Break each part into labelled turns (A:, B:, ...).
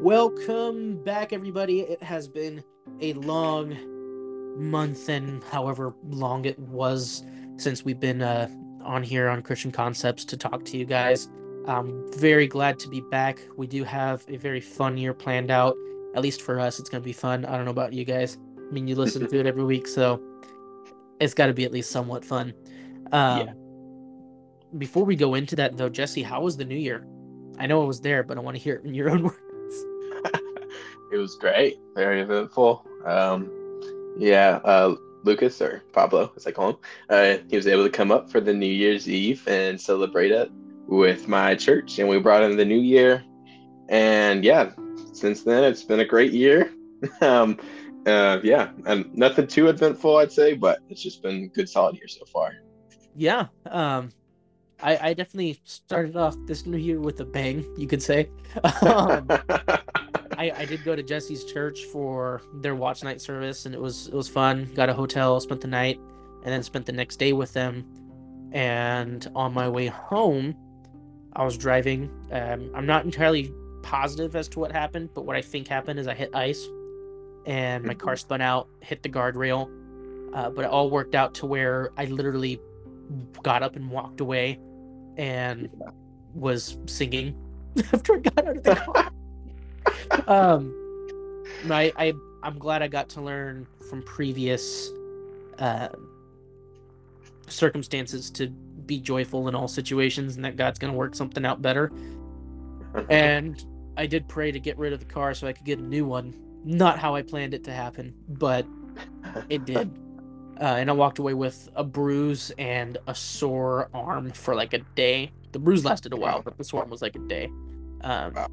A: Welcome back, everybody. It has been a long month and however long it was since we've been uh, on here on Christian Concepts to talk to you guys. I'm very glad to be back. We do have a very fun year planned out. At least for us, it's going to be fun. I don't know about you guys. I mean, you listen to it every week, so it's got to be at least somewhat fun. Um,
B: Yeah.
A: Before we go into that, though, Jesse, how was the new year? I know I was there, but I want to hear it in your own words.
B: It was great, very eventful. Um, yeah, uh, Lucas or Pablo, as I call him, uh, he was able to come up for the New Year's Eve and celebrate it with my church, and we brought in the new year. And yeah, since then it's been a great year. um, uh, yeah, and nothing too eventful, I'd say, but it's just been good, solid year so far.
A: Yeah, um, I, I definitely started off this new year with a bang, you could say. um, I, I did go to Jesse's church for their watch night service, and it was it was fun. Got a hotel, spent the night, and then spent the next day with them. And on my way home, I was driving. Um, I'm not entirely positive as to what happened, but what I think happened is I hit ice, and my car spun out, hit the guardrail. Uh, but it all worked out to where I literally got up and walked away, and was singing after I got out of the car um I, I i'm glad i got to learn from previous uh circumstances to be joyful in all situations and that god's gonna work something out better. And i did pray to get rid of the car so i could get a new one. Not how i planned it to happen but it did. Uh, and i walked away with a bruise and a sore arm for like a day. The bruise lasted a while but the sore arm was like a day. Um,
B: Wow.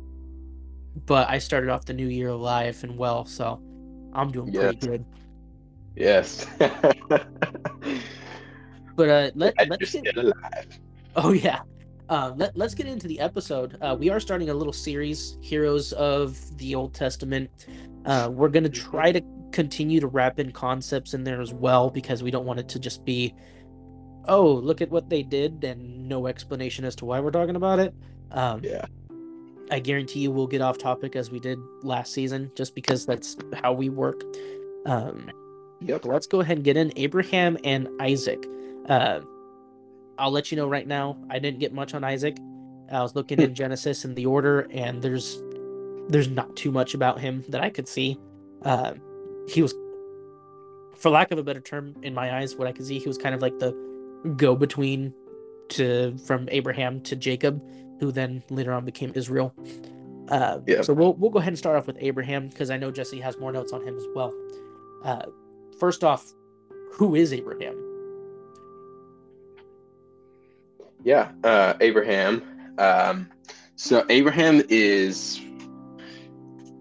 A: But i started off the new year alive and well so i'm doing pretty good
B: yes.
A: but uh let,
B: Glad
A: let's get
B: alive.
A: Oh yeah. Uh, let, let's get into the episode. Uh, we are starting a little series, Heroes of the Old Testament. Uh, we're going to try to continue to wrap in concepts in there as well because we don't want it to just be, oh, look at what they did and no explanation as to why we're talking about it. Um,
B: Yeah.
A: I guarantee you we'll get off topic as we did last season just because that's how we work. Um,
B: Yep.
A: let's go ahead and get in Abraham and Isaac. Uh, I'll let you know right now. I didn't get much on Isaac. I was looking in Genesis in the order, and there's there's not too much about him that I could see. Uh, he was, for lack of a better term, in my eyes, what I could see, he was kind of like the go between to from Abraham to Jacob, who then later on became Israel. Uh,
B: Yeah.
A: So we'll we'll go ahead and start off with Abraham because I know Jesse has more notes on him as well. Uh, first off, who is Abraham?
B: Yeah, uh, Abraham. Um, so Abraham is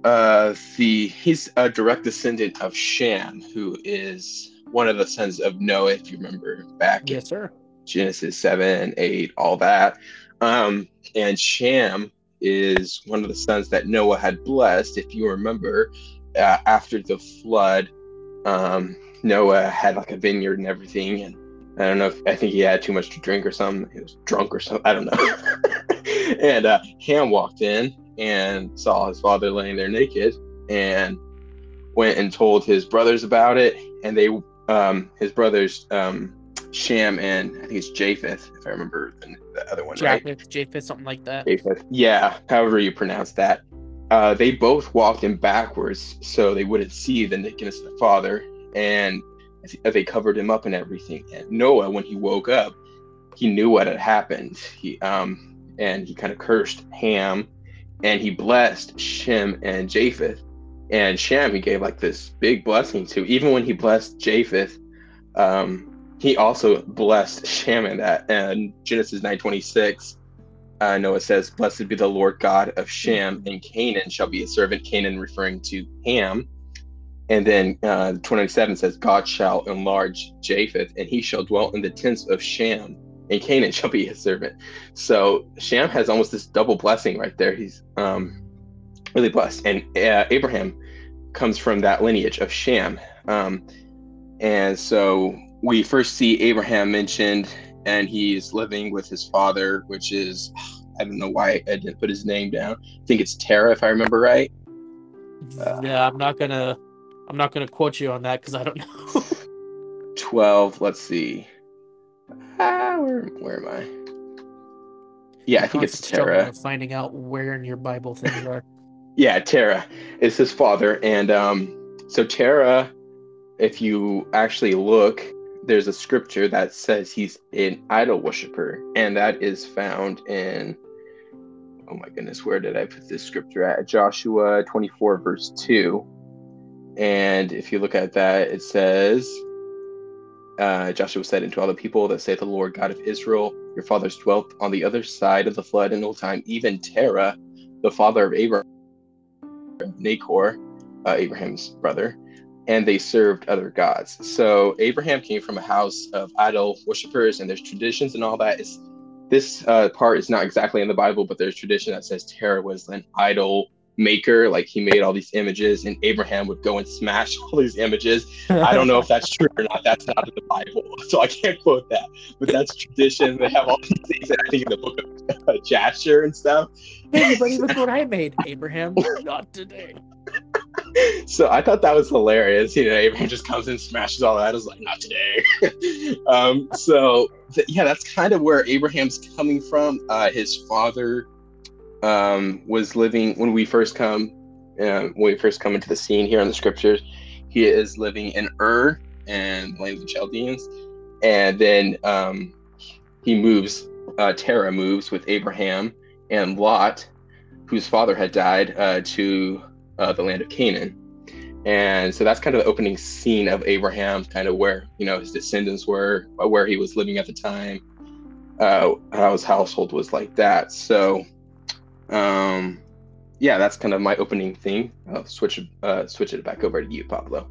B: uh, the he's a direct descendant of Shem, who is one of the sons of Noah. If you remember back in
A: Yes, sir.
B: Genesis seven, eight, all that. Um, and Shem is one of the sons that Noah had blessed. If you remember, uh, after the flood, um, Noah had like a vineyard and everything, and I don't know if I think he had too much to drink or something. He was drunk or something. I don't know. and uh, Ham walked in and saw his father laying there naked, and went and told his brothers about it. And they, um, his brothers, um, Shem and I think it's Japheth, if I remember the, the other one right.
A: Japheth, Japheth, something like that.
B: Japheth. Yeah, however you pronounce that. Uh, they both walked in backwards so they wouldn't see the nakedness of the father, and as they covered him up and everything. And Noah, when he woke up, he knew what had happened. He um and he kind of cursed Ham, and he blessed Shem and Japheth. And Shem, he gave like this big blessing to. Even when he blessed Japheth, um, he also blessed in that. And Genesis nine twenty six uh, Noah says, Blessed be the Lord God of Shem, and Canaan shall be a servant. Canaan referring to Ham. And then uh, 27 says, God shall enlarge Japheth, and he shall dwell in the tents of Shem, and Canaan shall be his servant. So Shem has almost this double blessing right there. He's um, really blessed. And uh, Abraham comes from that lineage of Shem. Um, and so we first see Abraham mentioned and he's living with his father, which is I don't know why I didn't put his name down. I think it's Terah, if I remember right.
A: Uh, yeah, I'm not gonna, I'm not gonna quote you on that because I don't know.
B: Twelve. Let's see. Ah, where where am I? Yeah, I think it's Terah.
A: Finding out where in your Bible things are.
B: yeah, Terah is his father, and um, so Terah, if you actually look, there's a scripture that says he's an idol worshiper, and that is found in oh my goodness, where did I put this scripture at? Joshua 24, verse 2. And if you look at that, it says, uh, Joshua said unto all the people that say the Lord God of Israel, your fathers dwelt on the other side of the flood in old time, even Terah, the father of Abraham, Nahor, uh, Abraham's brother, and they served other gods. So Abraham came from a house of idol worshippers, and there's traditions and all that. It's, this uh, part is not exactly in the Bible, but there's tradition that says Terah was an idol maker. Like he made all these images and abraham would go and smash all these images. I don't know if that's true or not. That's not in the bible so i can't quote that. But that's tradition. They have all these things that i think in the book of uh, jasher and stuff.
A: Hey buddy look what i made abraham not today
B: so I thought that was hilarious. You know, Abraham just comes and smashes all that. I was like, not today. um, so th- yeah, that's kind of where Abraham's coming from. Uh, his father um, was living when we first come, uh, when we first come into the scene here in the scriptures. He is living in Ur and land of the Chaldeans, and then um, he moves. Uh, Terah moves with Abraham and Lot, whose father had died, uh, to uh, the land of Canaan. And so that's kind of the opening scene of Abraham, kind of where you know his descendants were, where he was living at the time, uh, how his household was like that. So, um, yeah, that's kind of my opening thing. I'll switch uh, switch it back over to you, Pablo.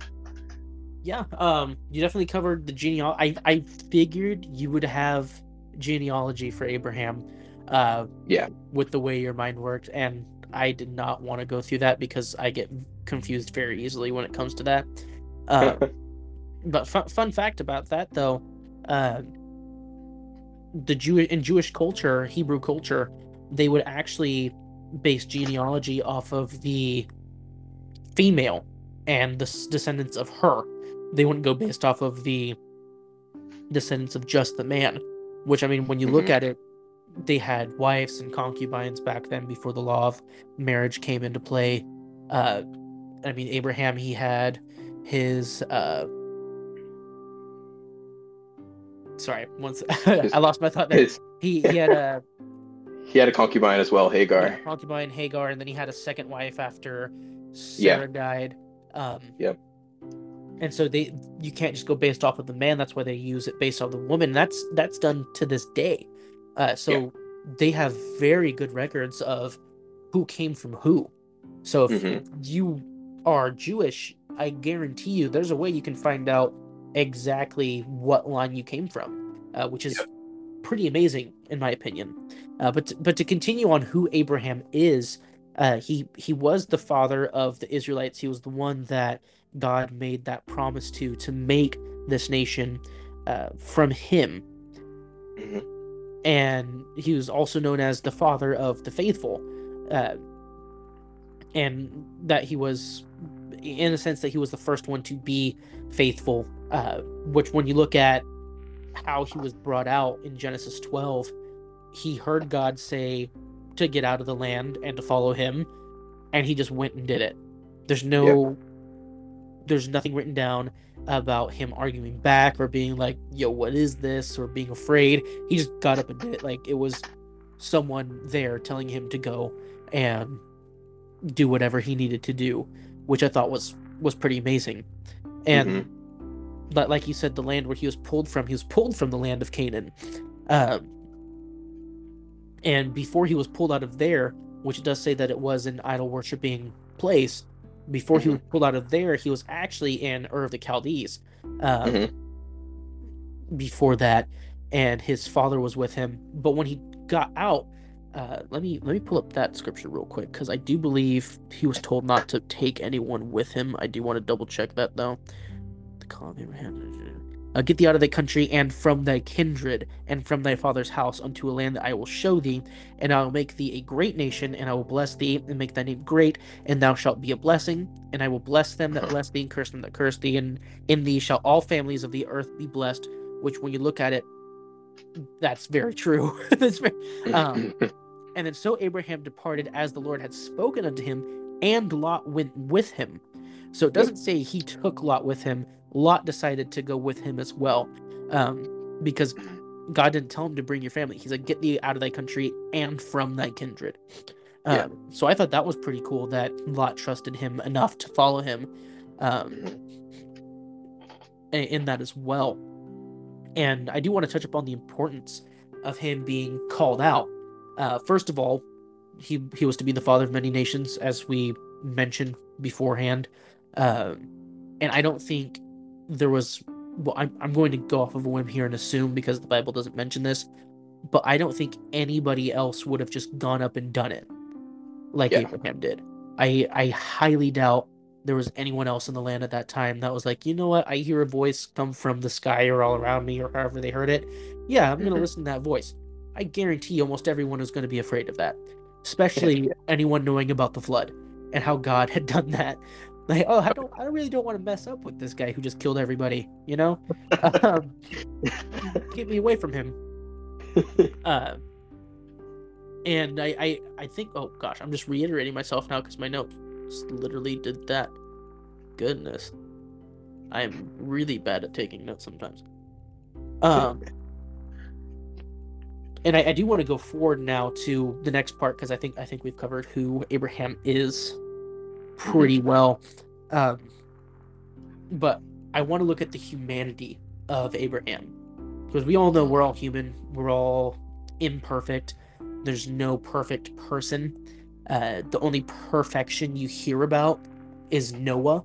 A: Yeah, um, you definitely covered the genealogy. I I figured you would have genealogy for Abraham. Uh,
B: yeah,
A: with the way your mind worked, and I did not want to go through that because I get confused very easily when it comes to that. Uh, but fun, fun fact about that though, uh, the Jew in Jewish culture, Hebrew culture, they would actually base genealogy off of the female and the descendants of her. They wouldn't go based off of the descendants of just the man. Which I mean, when you mm-hmm. look at it, they had wives and concubines back then before the law of marriage came into play. Uh, I mean, Abraham, he had his. Uh, sorry, once I lost my thought there. His, he he had a.
B: He had a concubine as well, Hagar.
A: concubine Hagar, and then he had a second wife after Sarah yeah. died. Um,
B: yep.
A: And so they, you can't just go based off of the man. That's why they use it based off the woman. That's that's done to this day. Uh, so yeah. they have very good records of who came from who. So if, mm-hmm. you are Jewish, I guarantee you there's a way you can find out exactly what line you came from, uh, which is yep. pretty amazing in my opinion. Uh, but to, but to continue on who Abraham is, uh, he he was the father of the Israelites. He was the one that God made that promise to to make this nation uh, from him. Mm-hmm and he was also known as the father of the faithful uh, and that he was in a sense that he was the first one to be faithful uh, which when you look at how he was brought out in genesis 12 he heard god say to get out of the land and to follow him and he just went and did it there's no yep. There's nothing written down about him arguing back or being like, yo, what is this? or being afraid. He just got up and did it. Like it was someone there telling him to go and do whatever he needed to do, which I thought was was pretty amazing. And mm-hmm. but like you said, the land where he was pulled from, he was pulled from the land of Canaan. Um, and before he was pulled out of there, which does say that it was an idol worshiping place, before mm-hmm. he was pulled out of there, he was actually in Ur of the Chaldees. Um, mm-hmm. Before that, and his father was with him. But when he got out, uh, let me let me pull up that scripture real quick because I do believe he was told not to take anyone with him. I do want to double check that though. The Abraham. Uh, get thee out of thy country and from thy kindred and from thy father's house unto a land that I will show thee, and I will make thee a great nation, and I will bless thee and make thy name great, and thou shalt be a blessing, and I will bless them that bless thee and curse them that curse thee, and in thee shall all families of the earth be blessed. Which, when you look at it, that's very true. that's very, um, and then so Abraham departed as the Lord had spoken unto him, and Lot went with him. So it doesn't say he took Lot with him. Lot decided to go with him as well, um, because God didn't tell him to bring your family. He's like, get thee out of thy country and from thy kindred. Um,
B: Yeah.
A: So I thought that was pretty cool that Lot trusted him enough to follow him um, in, that as well. And I do want to touch upon the importance of him being called out. Uh, first of all, he he was to be the father of many nations, as we mentioned beforehand. Um, and I don't think there was. Well, I'm I'm going to go off of a whim here and assume because the Bible doesn't mention this, but I don't think anybody else would have just gone up and done it like
B: Yeah.
A: Abraham did. I I highly doubt there was anyone else in the land at that time that was like, you know what, I hear a voice come from the sky or all around me or however they heard it. Yeah, I'm gonna
B: Mhm.
A: listen to that voice. I guarantee almost everyone is going to be afraid of that, especially
B: Yeah.
A: anyone knowing about the flood and how God had done that. Like, oh, I don't, I really don't want to mess up with this guy who just killed everybody. You know, um, get me away from him. Uh, and I, I, I think, oh gosh, I'm just reiterating myself now because my notes literally did that. Goodness, I am really bad at taking notes sometimes. Um, and I, I do want to go forward now to the next part because I think I think we've covered who Abraham is pretty well. Um, but I want to look at the humanity of Abraham because we all know we're all human, we're all imperfect. There's no perfect person. Uh, the only perfection you hear about is Noah.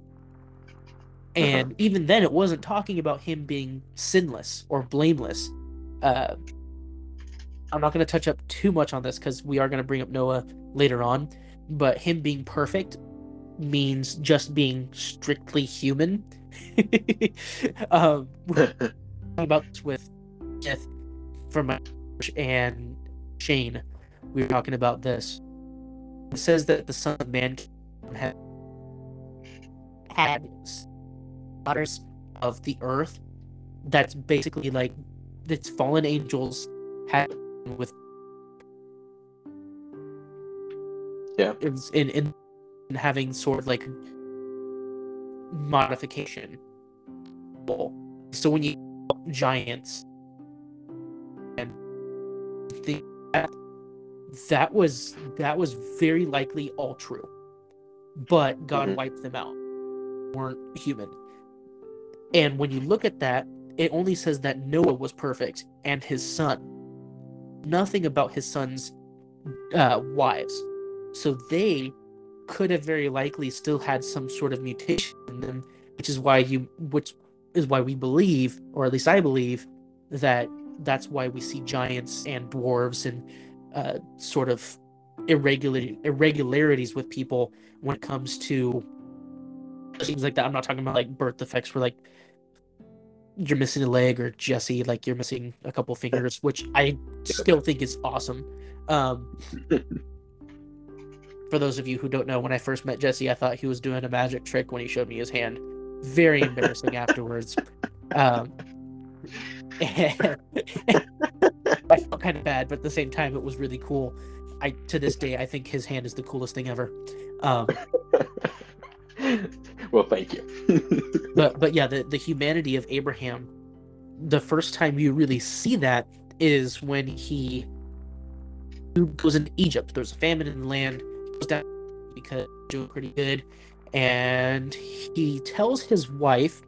A: And even then, it wasn't talking about him being sinless or blameless. Uh, I'm not going to touch up too much on this because we are going to bring up Noah later on. But him being perfect means just being strictly human. um, talking about this with Seth from my and Shane. We were talking about this. It says that the Son of Man had, had daughters of the earth. That's basically like its fallen angels had with
B: Yeah.
A: it's in, in in having sort of like modification. So when you giants and that that was that was very likely all true, but God
B: Mhm.
A: wiped them out. weren't human. And when you look at that, it only says that Noah was perfect and his son. Nothing about his son's uh, wives. So they could have very likely still had some sort of mutation in them, which is why you, which is why we believe, or at least I believe, that that's why we see giants and dwarves and uh, sort of irregular irregularities with people when it comes to things like that. I'm not talking about like birth defects where like you're missing a leg or Jesse, like you're missing a couple fingers, which I still think is awesome. Um, for those of you who don't know, when I first met Jesse, I thought he was doing a magic trick when he showed me his hand. Very embarrassing afterwards. Um, I felt kind of bad, but at the same time, it was really cool. I to this day, I think his hand is the coolest thing ever. Um,
B: well, thank you.
A: but but yeah, the the humanity of Abraham, the first time you really see that is when he goes into Egypt. There's a famine in the land, down because doing pretty good, and he tells his wife,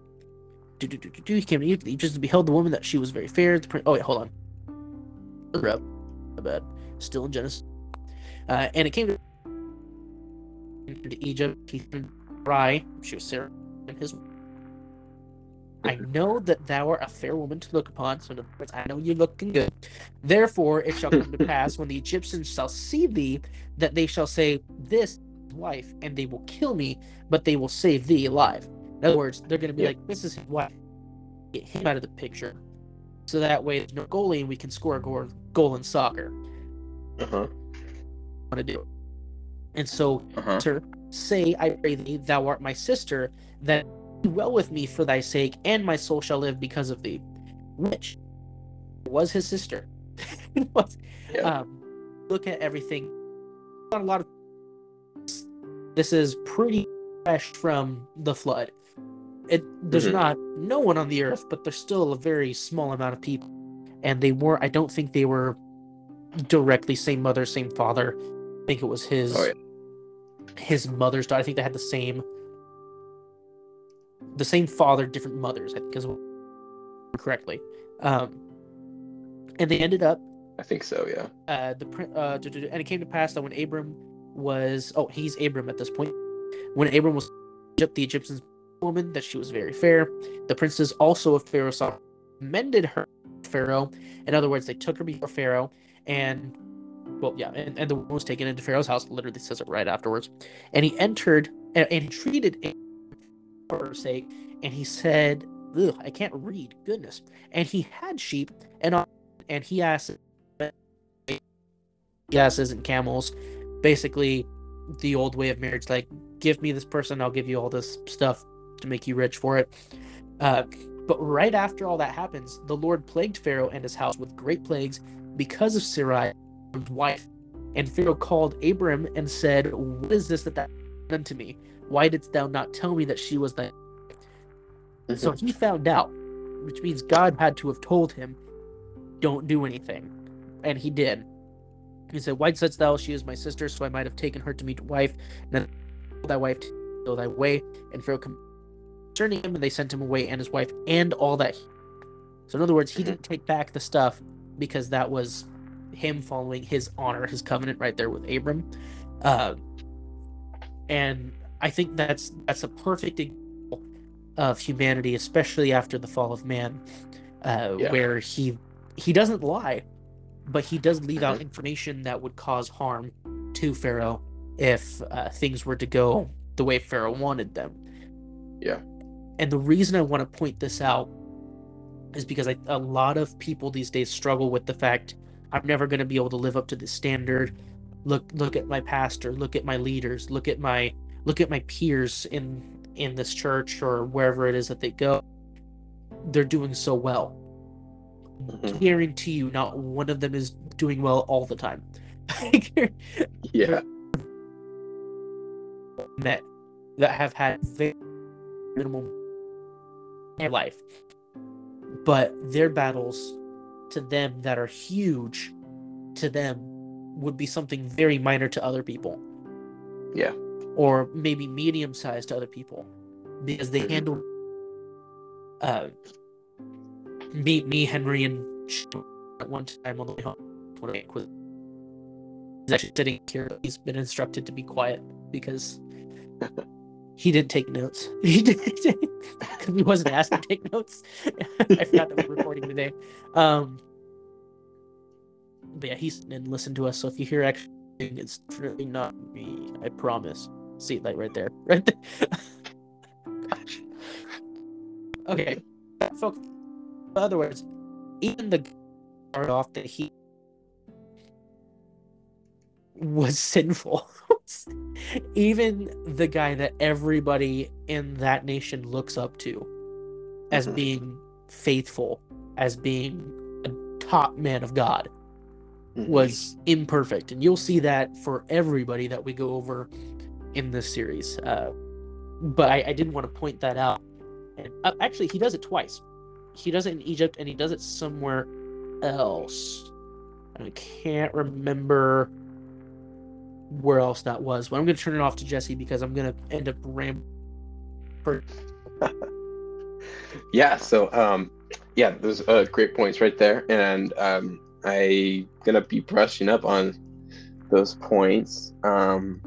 A: "Do do do do do." He came to He just beheld the woman that she was very fair. Oh wait, hold on. My bad. Still in Genesis. Uh, and it came to, Egypt. He Rai, she was Sarah, and his. I know that thou art a fair woman to look upon, so in other words, I know you're looking good. Therefore, it shall come to pass when the Egyptians shall see thee, that they shall say, This is wife, and they will kill me, but they will save thee alive. In other words, they're going to be
B: Yeah.
A: like, This is his wife. get him out of the picture, so that way there's no goalie and we can score a goal, goal in soccer.
B: Uh huh.
A: Want to do, it. and so
B: Uh huh.
A: Sir, say, I pray thee, thou art my sister, that well with me for thy sake, and my soul shall live because of thee. Which was his sister. Was-
B: Yeah.
A: um, look at everything. A lot of this is pretty fresh from the flood. It there's
B: Mhm.
A: not no one on the earth, but there's still a very small amount of people, and they were. I don't think they were directly same mother, same father. I think it was his
B: Oh, yeah.
A: his mother's daughter. I think they had the same the same father, different mothers. I think is correctly. Um, and they ended up
B: I think so. Yeah.
A: uh, the uh, and it came to pass that when Abram was oh he's Abram at this point when Abram was Egypt the Egyptians woman that she was very fair the princes also of Pharaoh saw commended her Pharaoh in other words they took her before Pharaoh and well yeah and, and the woman was taken into Pharaoh's house literally says it right afterwards and he entered and, and treated Abram for sake and he said Ugh, I can't read goodness and he had sheep and and he asked asses and camels. Basically, the old way of marriage, like give me this person, I'll give you all this stuff to make you rich for it. Uh, but right after all that happens, the Lord plagued Pharaoh and his house with great plagues because of Sarai, wife. And Pharaoh called Abram and said, What is this that that done to me? Why didst thou not tell me that she was thy so he found out, which means God had to have told him, don't do anything. And he did. He said, Why saidst thou, she is my sister, so I might have taken her to meet wife, and then thy wife to go thy way. And Pharaoh concerning him, and they sent him away and his wife and all that. He- so in other words, he
B: Mhm.
A: didn't take back the stuff because that was him following his honor, his covenant right there with Abram. Uh, and I think that's that's a perfect example of humanity, especially after the fall of man, uh,
B: Yeah.
A: where he he doesn't lie, but he does leave out information that would cause harm to Pharaoh if uh, things were to go the way Pharaoh wanted them.
B: Yeah.
A: And the reason I want to point this out is because I, a lot of people these days struggle with the fact I'm never going to be able to live up to the standard. Look, look at my pastor. Look at my leaders. Look at my look at my peers in in this church or wherever it is that they go. They're doing so well.
B: Mhm.
A: Guarantee you, not one of them is doing well all the time.
B: Yeah.
A: met that have had very minimal in life, but their battles to them that are huge to them would be something very minor to other people.
B: Yeah.
A: Or maybe medium sized to other people because they
B: Mhm.
A: handle uh me me Henry and at one time on the way home when I was he's actually sitting here he's been instructed to be quiet because he didn't take notes. He didn't because he wasn't asked to take notes. I forgot that we're recording today. Um, but yeah, he's and listen to us. So if you hear actually, it's really not me. I promise. See like right there, right there. Gosh. Okay, folks. In other words, even the start off that he was sinful. even the guy that everybody in that nation looks up to as
B: Mhm.
A: being faithful, as being a top man of God,
B: Mhm.
A: was imperfect. And you'll see that for everybody that we go over in this series. Uh, but I, I didn't want to point that out. And uh, actually, he does it twice. He does it in Egypt and he does it somewhere else. I can't remember where else that was. But I'm going to turn it off to Jesse because I'm going to end up rambling.
B: yeah so um yeah those uh great points right there and um i gonna be brushing up on those points um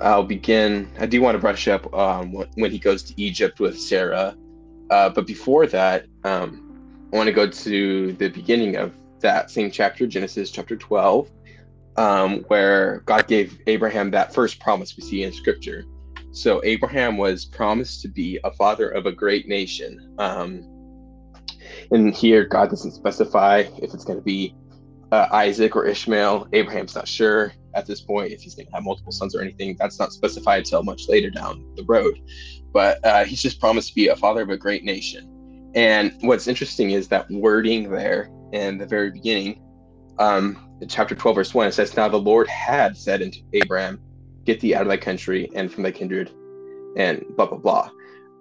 B: i'll begin i do want to brush up um when he goes to egypt with sarah uh but before that um i want to go to the beginning of that same chapter genesis chapter 12 um where god gave abraham that first promise we see in scripture so Abraham was promised to be a father of a great nation. Um, And here, God doesn't specify if it's going to be uh, Isaac or Ishmael. Abraham's not sure at this point if he's going to have multiple sons or anything. That's not specified until much later down the road. But uh, he's just promised to be a father of a great nation. And what's interesting is that wording there in the very beginning, um, chapter 12, verse 1, it says, Now the Lord had said unto Abraham, Get thee out of thy country and from thy kindred, and blah, blah, blah.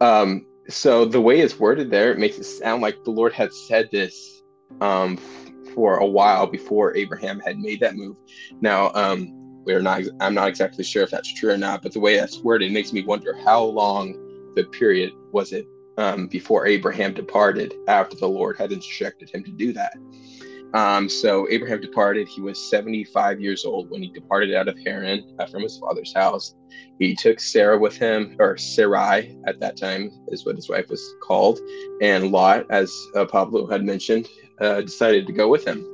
B: Um, so the way it's worded there, it makes it sound like the Lord had said this um, for a while before Abraham had made that move. Now, um, we're not. I'm not exactly sure if that's true or not, but the way that's worded makes me wonder how long the period was it um, before Abraham departed after the Lord had instructed him to do that. Um, so Abraham departed. He was 75 years old when he departed out of Haran uh, from his father's house. He took Sarah with him, or Sarai at that time is what his wife was called, and Lot, as uh, Pablo had mentioned, uh, decided to go with him.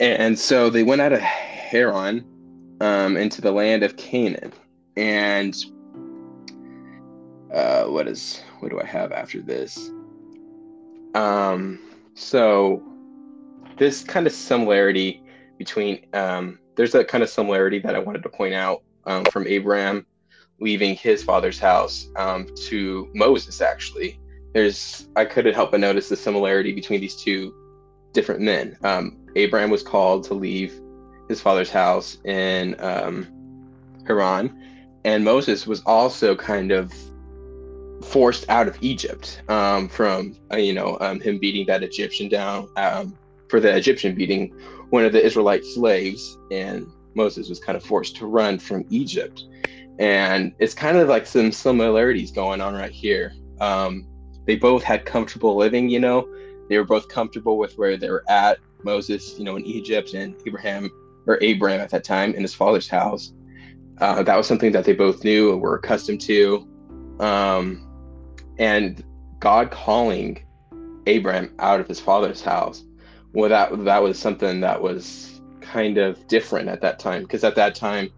B: And so they went out of Haran um, into the land of Canaan. And uh, what is what do I have after this? Um, so this kind of similarity between um, there's a kind of similarity that I wanted to point out um, from Abraham leaving his father's house um, to Moses. Actually, there's I couldn't help but notice the similarity between these two different men. Um, Abraham was called to leave his father's house in um, Haran, and Moses was also kind of forced out of Egypt um, from uh, you know um, him beating that Egyptian down um, for the Egyptian beating one of the Israelite slaves, and Moses was kind of forced to run from Egypt, and it's kind of like some similarities going on right here. Um, they both had comfortable living, you know, they were both comfortable with where they were at. Moses, you know, in Egypt, and Abraham or Abraham at that time in his father's house. Uh, that was something that they both knew and were accustomed to. Um, and God calling Abraham out of his father's house, well, that that was something that was kind of different at that time because at that time,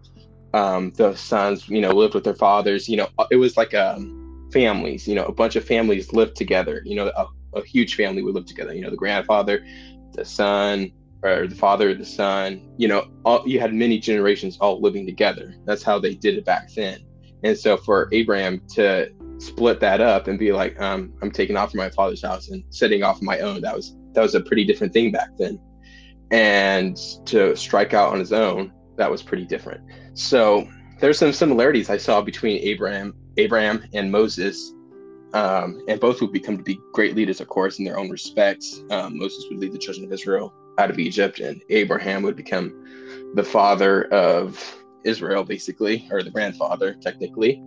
B: um, the sons, you know, lived with their fathers. You know, it was like um, families. You know, a bunch of families lived together. You know, a, a huge family would live together. You know, the grandfather, the son, or the father, the son. You know, all, you had many generations all living together. That's how they did it back then. And so for Abraham to split that up and be like, um, I'm taking off from my father's house and setting off my own, that was that was a pretty different thing back then. And to strike out on his own, that was pretty different. So there's some similarities I saw between Abraham, Abraham and Moses um, and both would become to be great leaders, of course, in their own respects. Um, Moses would lead the children of Israel out of Egypt, and Abraham would become the father of Israel, basically, or the grandfather, technically.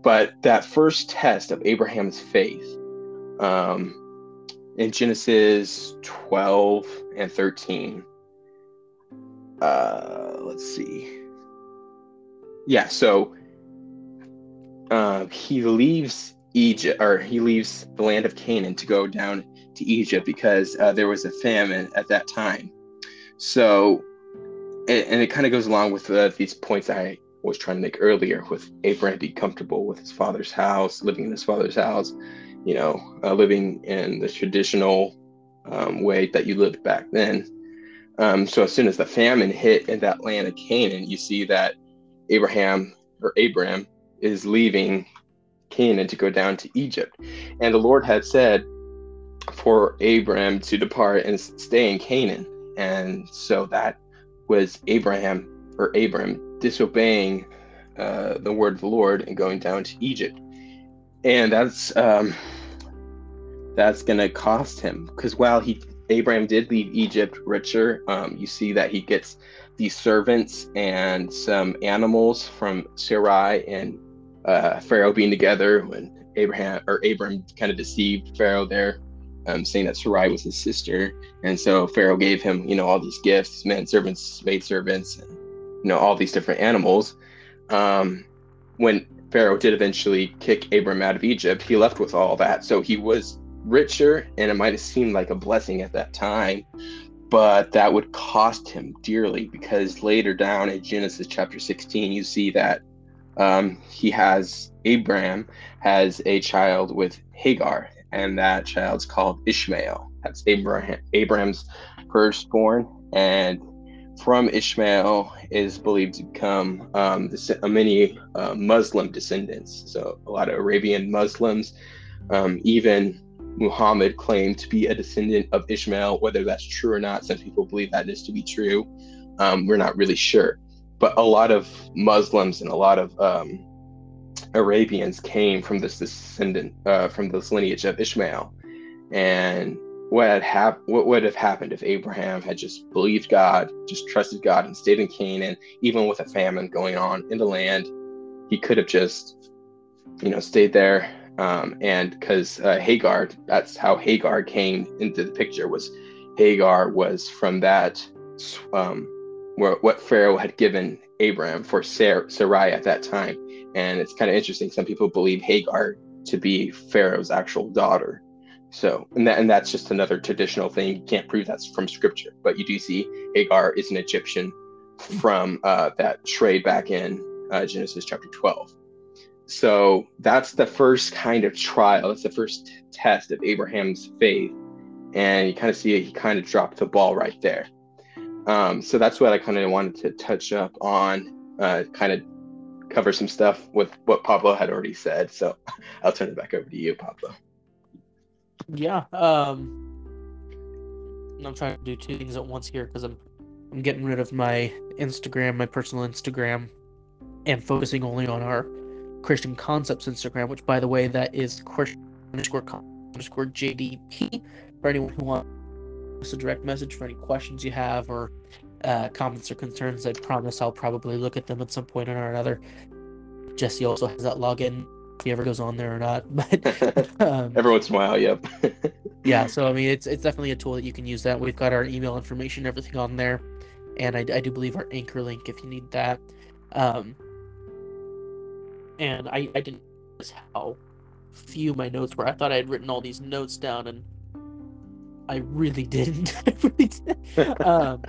B: But that first test of Abraham's faith um, in Genesis 12 and 13, uh, let's see. Yeah, so uh, he leaves Egypt, or he leaves the land of Canaan to go down to Egypt because uh, there was a famine at that time. So, and, it kind of goes along with uh, these points I was trying to make earlier with Abraham being comfortable with his father's house, living in his father's house, you know, uh, living in the traditional um, way that you lived back then. Um, so as soon as the famine hit in that land of Canaan, you see that Abraham or Abram is leaving Canaan to go down to Egypt. And the Lord had said for Abram to depart and stay in Canaan. And so that was Abraham or Abram disobeying uh, the word of the Lord and going down to Egypt. And that's um, that's going to cost him because while he Abraham did leave Egypt richer, um, you see that he gets these servants and some animals from Sarai and uh, Pharaoh being together when Abraham or Abram kind of deceived Pharaoh there, um, saying that Sarai was his sister, and so Pharaoh gave him, you know, all these gifts, men servants, maid servants, and you know all these different animals. Um, when Pharaoh did eventually kick Abram out of Egypt, he left with all that, so he was richer, and it might have seemed like a blessing at that time, but that would cost him dearly because later down in Genesis chapter 16, you see that um, he has Abraham has a child with Hagar, and that child's called Ishmael That's Abraham Abraham's firstborn, and from Ishmael is believed to come um, many uh, Muslim descendants. So a lot of Arabian Muslims, um, even Muhammad claimed to be a descendant of Ishmael. Whether that's true or not, some people believe that is to be true. Um, we're not really sure, but a lot of Muslims and a lot of um, Arabians came from this descendant, uh, from this lineage of Ishmael, and what had hap- what would have happened if Abraham had just believed God, just trusted God, and stayed in Canaan, even with a famine going on in the land, he could have just, you know, stayed there. Um, and because uh, Hagar, that's how Hagar came into the picture. Was Hagar was from that, um, what Pharaoh had given Abraham for Sarai at that time, and it's kind of interesting. Some people believe Hagar to be Pharaoh's actual daughter. So, and that, and that's just another traditional thing. You can't prove that's from scripture, but you do see Hagar is an Egyptian from uh, that trade back in uh, Genesis chapter 12. So that's the first kind of trial. It's the first test of Abraham's faith. And you kind of see he kind of dropped the ball right there. Um, so that's what I kind of wanted to touch up on, uh, kind of cover some stuff with what Pablo had already said. So I'll turn it back over to you, Pablo.
A: Yeah. Um, I'm trying to do two things at once here because I'm I'm getting rid of my Instagram, my personal Instagram, and focusing only on our Christian Concepts Instagram, which, by the way, that is Christian underscore underscore JDP for anyone who wants a direct message for any questions you have or uh, comments or concerns. I promise I'll probably look at them at some point or another. Jesse also has that login if he ever goes on there or not. But
B: um, every once in a while, yep.
A: yeah, so I mean, it's it's definitely a tool that you can use. That we've got our email information, everything on there, and I, I do believe our anchor link if you need that. Um, and I I didn't notice how few my notes were. I thought I had written all these notes down, and I really didn't. I really did. um,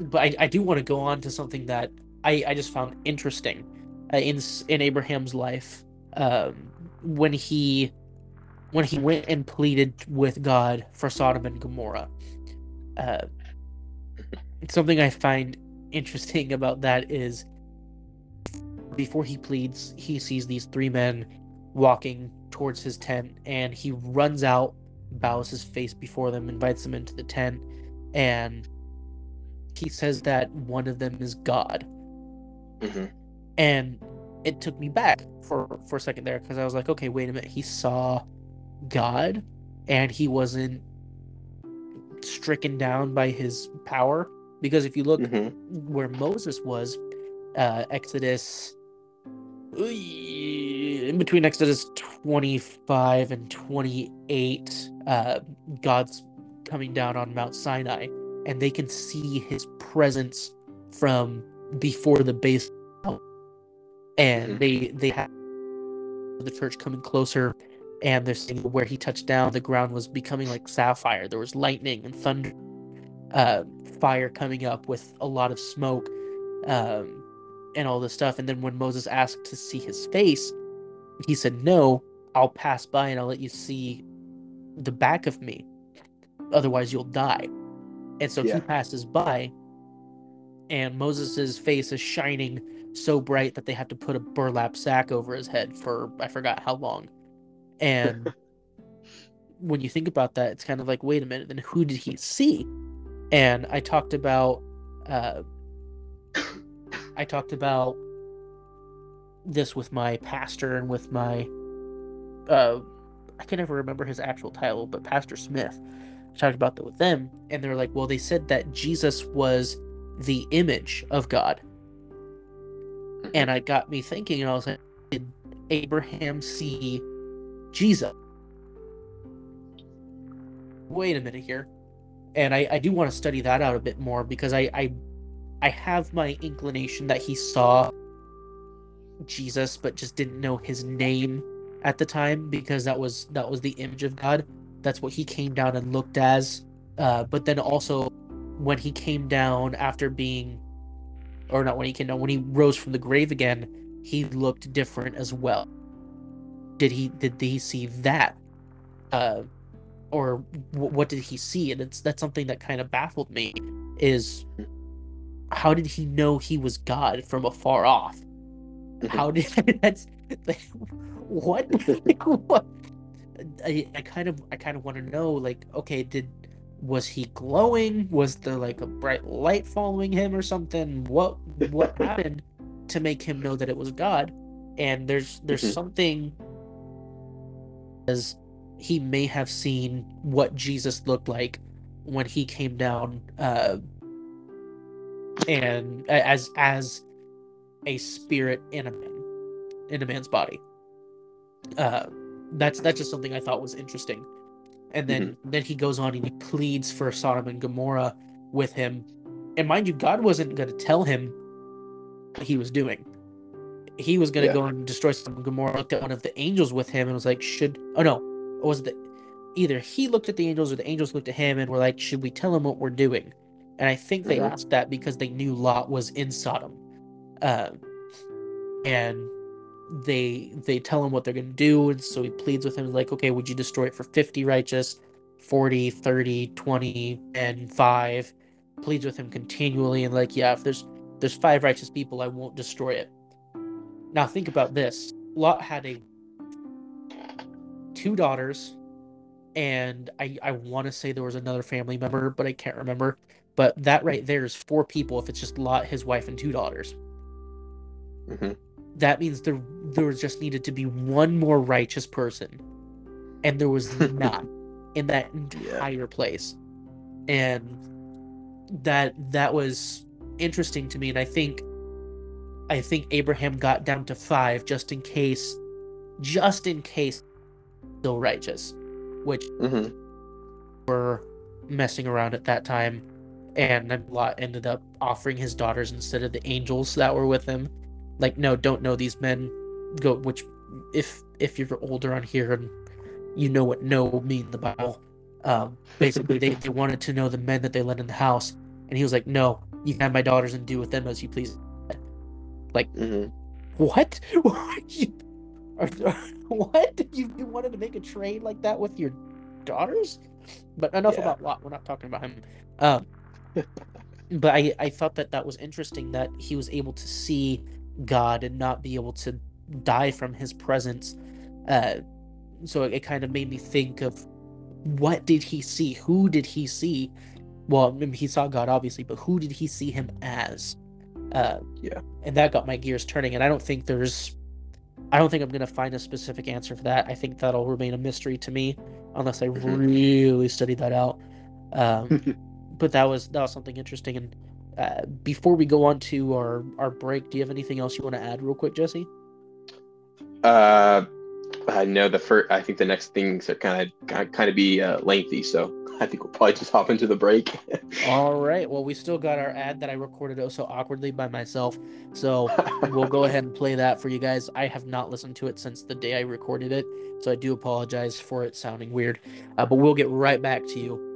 A: but I, I do want to go on to something that I, I just found interesting uh, in in Abraham's life um, when he when he went and pleaded with God for Sodom and Gomorrah. Uh, something I find interesting about that is before he pleads, he sees these three men walking towards his tent, and he runs out, bows his face before them, invites them into the tent, and he says that one of them is God. Mm-hmm and it took me back for for a second there because I was like, okay, wait a minute. He saw God, and he wasn't stricken down by his power. Because if you look mm-hmm. where Moses was, uh, Exodus, in between Exodus 25 and 28, uh, God's coming down on Mount Sinai, and they can see his presence from before the base. And mm-hmm. they they have the church coming closer and they're seeing where he touched down. The ground was becoming like sapphire. There was lightning and thunder uh, fire coming up with a lot of smoke um, and all this stuff. And then when moses asked to see his face he said no i'll pass by and i'll let you see the back of me otherwise you'll die and so yeah. he passes by and moses's face is shining so bright that they have to put a burlap sack over his head for I forgot how long. And when you think about that, it's kind of like, wait a minute, then who did he see? And I talked about uh, I talked about this with my pastor and with my uh, I can never remember his actual title, but Pastor Smith. I talked about that with them, and they're like, well, they said that Jesus was the image of God and it got me thinking, and I was like, did Abraham see Jesus? Wait a minute here. And I, I do want to study that out a bit more because I, I I have my inclination that he saw Jesus but just didn't know his name at the time because that was that was the image of God. That's what he came down and looked as. Uh, but then also when he came down after being or not when he came down, when he rose from the grave again, he looked different as well. Did he did he see that? Uh, or w- what did he see? And it's that's something that kind of baffled me. Is how did he know he was God from afar off? How did that's like, what? Like, what? I, I kind of I kind of want to know like okay did was he glowing was there like a bright light following him or something what what happened to make him know that it was God and there's there's
B: Mhm.
A: something as he may have seen what Jesus looked like when he came down uh and as as a spirit in a man in a man's body. Uh that's that's just something i thought was interesting. And then then he goes on and he pleads for sodom and gomorrah with him. And mind you god wasn't going to tell him what he was doing. He was going to
B: Yeah.
A: go and destroy sodom and gomorrah looked at one of the angels with him and was like should oh no or was it the, either he looked at the angels or the angels looked at him and were like should we tell him what we're doing and i think they
B: Mhm.
A: asked that because they knew lot was in sodom uh, and they they tell him what they're going to do and so he pleads with him like okay would you destroy it for 50 righteous 40 30 20 and 5 pleads with him continually and like yeah if there's there's five righteous people i won't destroy it. Now think about this. Lot had a two daughters and i i want to say there was another family member but i can't remember. But that right there is four people if it's just lot his wife and two daughters
B: Mhm.
A: that means there there was just needed to be one more righteous person. And there was not in that entire place. And that that was interesting to me. And i think i think abraham got down to five just in case just in case still righteous which
B: mm-hmm.
A: were messing around at that time. And lot ended up offering his daughters instead of the angels that were with him like no don't know these men. Go which if if you're older on here and you know what no mean in the bible um basically they, they wanted to know the men that they let in the house. And he was like no you can have my daughters and do with them as you please.
B: Mhm.
A: what? What you, are, what? You, you wanted to make a trade like that with your daughters? But enough
B: Yeah.
A: about lot. We're not talking about him. Um but i i thought that that was interesting that he was able to see god and not be able to die from his presence. Uh so it, it kind of made me think of what did he see? Who did he see? Well I mean, he saw god obviously but who did he see him as? Uh
B: Yeah.
A: and that got my gears turning and i don't think there's i don't think i'm gonna find a specific answer for that. I think that'll remain a mystery to me unless i
B: Mhm.
A: really study that out. Um but that was that was something interesting and uh, before we go on to our our break do you have anything else you want to add real quick jesse
B: Uh, I know the first. I think the next things are kind of kind of be uh, lengthy, so I think we'll probably just hop into the break.
A: all right well we still got our ad that i recorded oh so awkwardly by myself so we'll go ahead and play that for you guys i have not listened to it since the day i recorded it so i do apologize for it sounding weird uh, but we'll get right back to you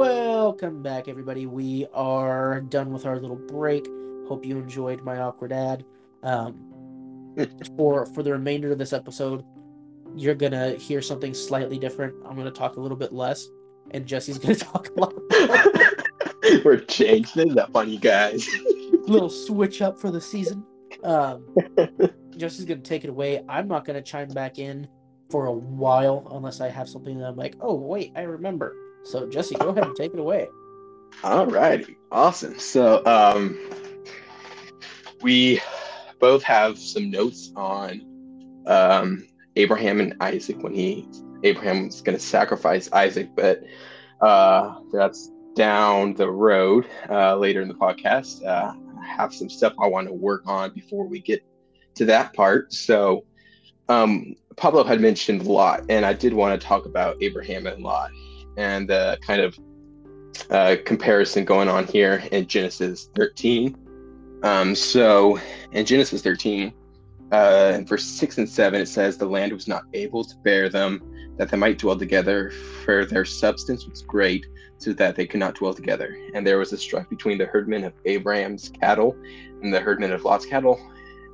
A: Welcome back, everybody. We are done with our little break. Hope you enjoyed my awkward ad. Um, for for the remainder of this episode, you're gonna hear something slightly different. I'm gonna talk a little bit less, and Jesse's gonna talk a lot. More.
B: We're changed. Isn't that funny, guys?
A: little switch up for the season. Um, Jesse's gonna take it away. I'm not gonna chime back in for a while unless I have something that I'm like, oh wait, I remember. So Jesse, go ahead and take it away.
B: All righty, awesome. So, um, we both have some notes on um, Abraham and Isaac when he Abraham was going to sacrifice Isaac, but uh, that's down the road uh, later in the podcast. Uh, I have some stuff I want to work on before we get to that part. So, um, Pablo had mentioned Lot, and I did want to talk about Abraham and Lot and the kind of uh, comparison going on here in Genesis 13. Um, so in Genesis 13, uh, verse 6 and 7, it says, The land was not able to bear them, that they might dwell together, for their substance was great, so that they could not dwell together. And there was a strife between the herdmen of Abraham's cattle and the herdmen of Lot's cattle,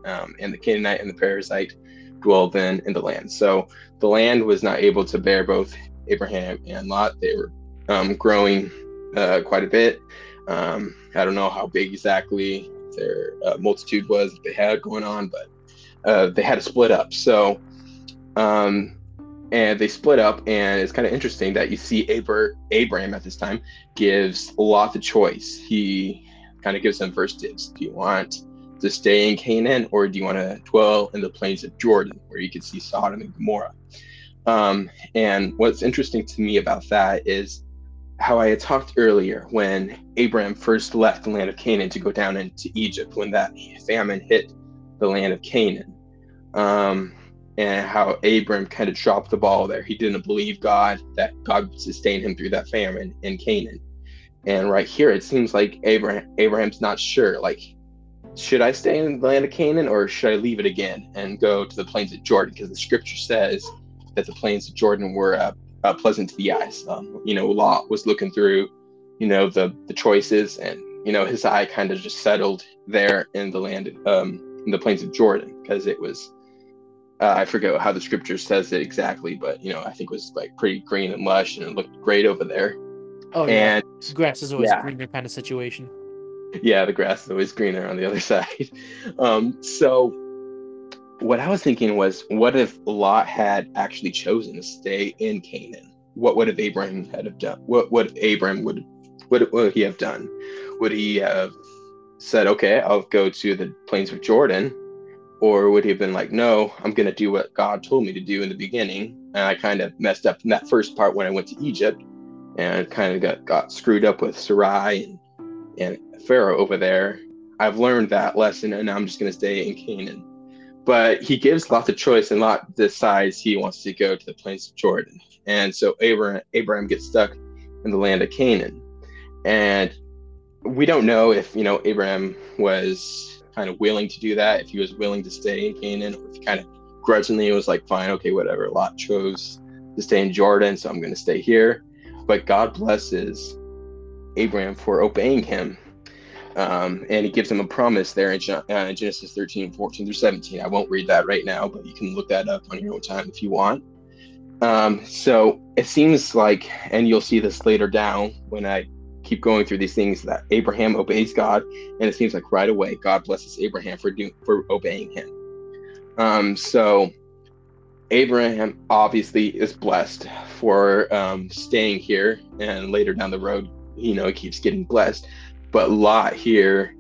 B: um, and the Canaanite and the Perizzite dwelled then in the land. So the land was not able to bear both Abraham and Lot. They were um, growing uh, quite a bit. Um, I don't know how big exactly their uh, multitude was that they had going on, but uh, they had to split up. So, um, and they split up, and it's kind of interesting that you see Abra- Abraham at this time gives Lot the choice. He kind of gives them first dibs. Do you want to stay in Canaan, or do you want to dwell in the plains of Jordan, where you can see Sodom and Gomorrah? Um, and what's interesting to me about that is how I had talked earlier when Abraham first left the land of Canaan to go down into Egypt when that famine hit the land of Canaan. Um, and how Abram kind of dropped the ball there. He didn't believe God that God would sustain him through that famine in Canaan. And right here, it seems like Abraham Abraham's not sure. Like, should I stay in the land of Canaan or should I leave it again and go to the plains of Jordan? Because the scripture says that the plains of Jordan were uh, uh, pleasant to the eyes. Um, you know, Lot was looking through, you know, the the choices, and you know, his eye kind of just settled there in the land, um, in the plains of Jordan, because it was. Uh, I forget how the scripture says it exactly, but you know, I think it was like pretty green and lush, and it looked great over there.
A: Oh yeah, and, grass is always yeah. greener kind of situation.
B: Yeah, the grass is always greener on the other side. Um, so what I was thinking was, what if Lot had actually chosen to stay in Canaan? What would have Abraham had have done? What would Abraham would what would he have done? Would he have said, "Okay, I'll go to the plains of Jordan," or would he have been like, "No, I'm going to do what God told me to do in the beginning"? And I kind of messed up in that first part when I went to Egypt, and kind of got got screwed up with Sarai and and Pharaoh over there. I've learned that lesson, and I'm just going to stay in Canaan but he gives Lot the choice, and Lot decides he wants to go to the plains of Jordan. And so Abraham, Abraham gets stuck in the land of Canaan. And we don't know if, you know, Abraham was kind of willing to do that, if he was willing to stay in Canaan, or if he kind of grudgingly was like, fine, okay, whatever. Lot chose to stay in Jordan, so I'm going to stay here. But God blesses Abraham for obeying him um, and he gives him a promise there in uh, Genesis 13, 14 through 17. I won't read that right now, but you can look that up on your own time if you want. Um, so it seems like, and you'll see this later down when I keep going through these things, that Abraham obeys God, and it seems like right away God blesses Abraham for doing for obeying Him. Um, so Abraham obviously is blessed for um, staying here, and later down the road, you know, he keeps getting blessed. But Lot here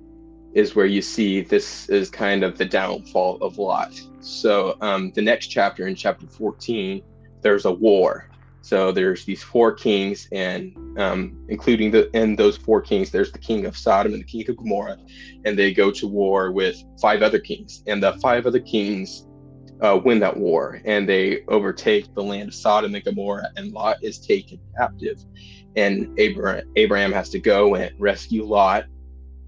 B: is where you see this is kind of the downfall of Lot. So um, the next chapter in chapter 14, there's a war. So there's these four kings, and um, including the in those four kings, there's the king of Sodom and the king of Gomorrah, and they go to war with five other kings, and the five other kings uh, win that war, and they overtake the land of Sodom and Gomorrah, and Lot is taken captive, and Abraham, has to go and rescue Lot.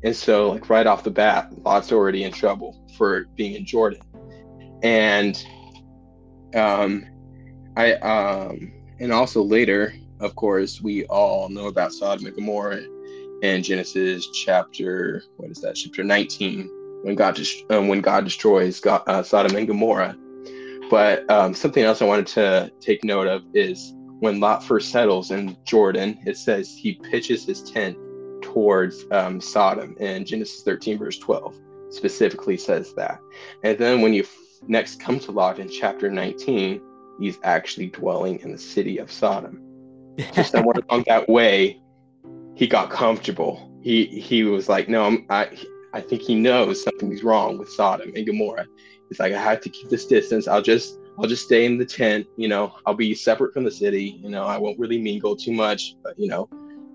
B: And so, like right off the bat, Lot's already in trouble for being in Jordan. And um, I um, and also later, of course, we all know about Sodom and Gomorrah in Genesis chapter what is that? Chapter 19, when God dest- um, when God destroys God, uh, Sodom and Gomorrah. But um, something else I wanted to take note of is when Lot first settles in Jordan, it says he pitches his tent towards um, Sodom in Genesis 13, verse 12, specifically says that. And then when you f- next come to Lot in chapter 19, he's actually dwelling in the city of Sodom. So somewhere along that way, he got comfortable. He he was like, no, I'm, I I think he knows something's wrong with Sodom and Gomorrah. He's like, I have to keep this distance. I'll just I'll just stay in the tent. You know, I'll be separate from the city. You know, I won't really mingle too much, but you know,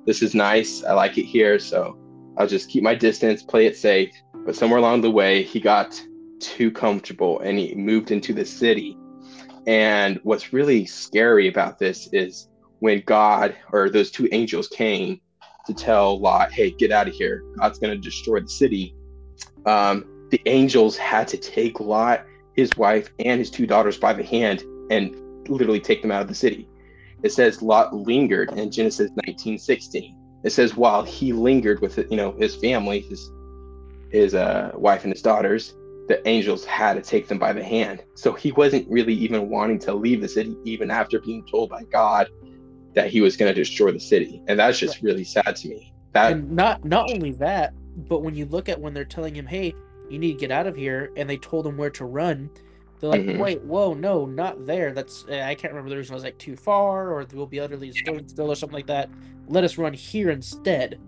B: this is nice. I like it here. So I'll just keep my distance, play it safe. But somewhere along the way, he got too comfortable and he moved into the city. And what's really scary about this is when God or those two angels came to tell Lot, hey, get out of here. God's going to destroy the city. Um, the angels had to take Lot his wife and his two daughters by the hand and literally take them out of the city. It says Lot lingered in Genesis 19:16. It says while he lingered with you know his family, his his uh, wife and his daughters, the angels had to take them by the hand. So he wasn't really even wanting to leave the city, even after being told by God that he was going to destroy the city. And that's just really sad to me. That
A: and not not only that, but when you look at when they're telling him, "Hey, you need to get out of here," and they told him where to run, they're like,
B: Mhm.
A: "Wait, whoa, no, not there. That's uh, I can't remember the reason. I was like too far, or we'll be utterly destroyed still, or something like that. Let us run here instead."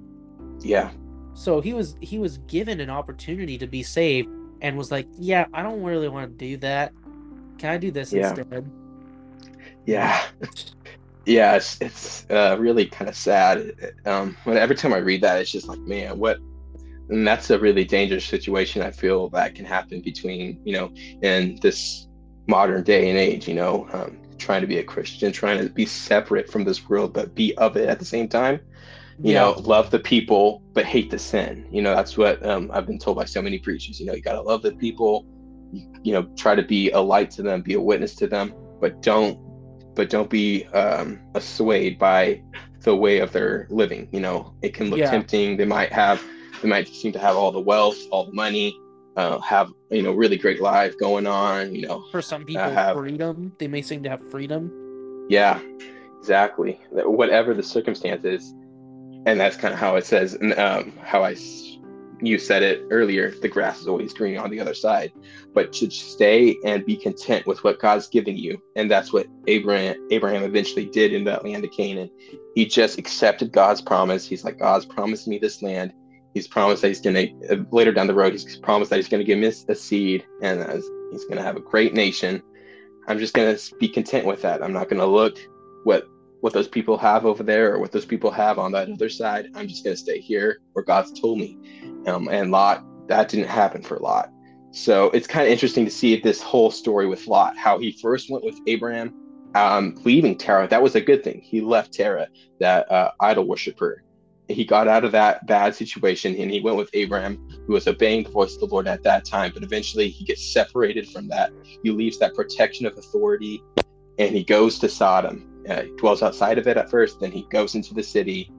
B: yeah,
A: So he was he was given an opportunity to be saved, and was like, "Yeah, I don't really want to do that. Can I do this
B: Yeah.
A: instead?"
B: yeah, yeah. It's it's uh, really kind of sad. Um, when every time I read that, it's just like, man, what? And that's a really dangerous situation. I feel that can happen between you know in this modern day and age. You know, um, trying to be a Christian, trying to be separate from this world, but be of it at the same time. you
A: Yeah.
B: know love the people but hate the sin you know that's what um, i've been told by so many preachers you know you got to love the people you, you know try to be a light to them be a witness to them but don't but don't be um, swayed by the way of their living you know it can look
A: Yeah.
B: tempting they might have they might seem to have all the wealth all the money uh, have you know really great life going on you know
A: For some people,
B: have-
A: freedom. They may seem to have freedom.
B: Yeah, exactly. Whatever the circumstances, and that's kind of how it says, and um, how I, you said it earlier. The grass is always green on the other side, but to stay and be content with what God's giving you, and that's what Abraham Abraham eventually did in that land of Canaan. He just accepted God's promise. He's like, God's promised me this land. He's promised that he's gonna uh, later down the road. He's promised that he's gonna give me a seed, and he's gonna have a great nation. I'm just gonna be content with that. I'm not gonna look what what those people have over there or what those people have on that other side. I'm just gonna stay here where God's told me. Um, and Lot, that didn't happen for Lot. So it's kind of interesting to see this whole story with Lot, how he first went with Abraham, um, leaving Terah. That was a good thing. He left Terah, that uh, idol worshiper. He got out of that bad situation and he went with Abraham, who was obeying the voice of the Lord at that time. But eventually he gets separated from that. He leaves that protection of authority and he goes to Sodom. Uh, he dwells outside of it at first, then he goes into the city,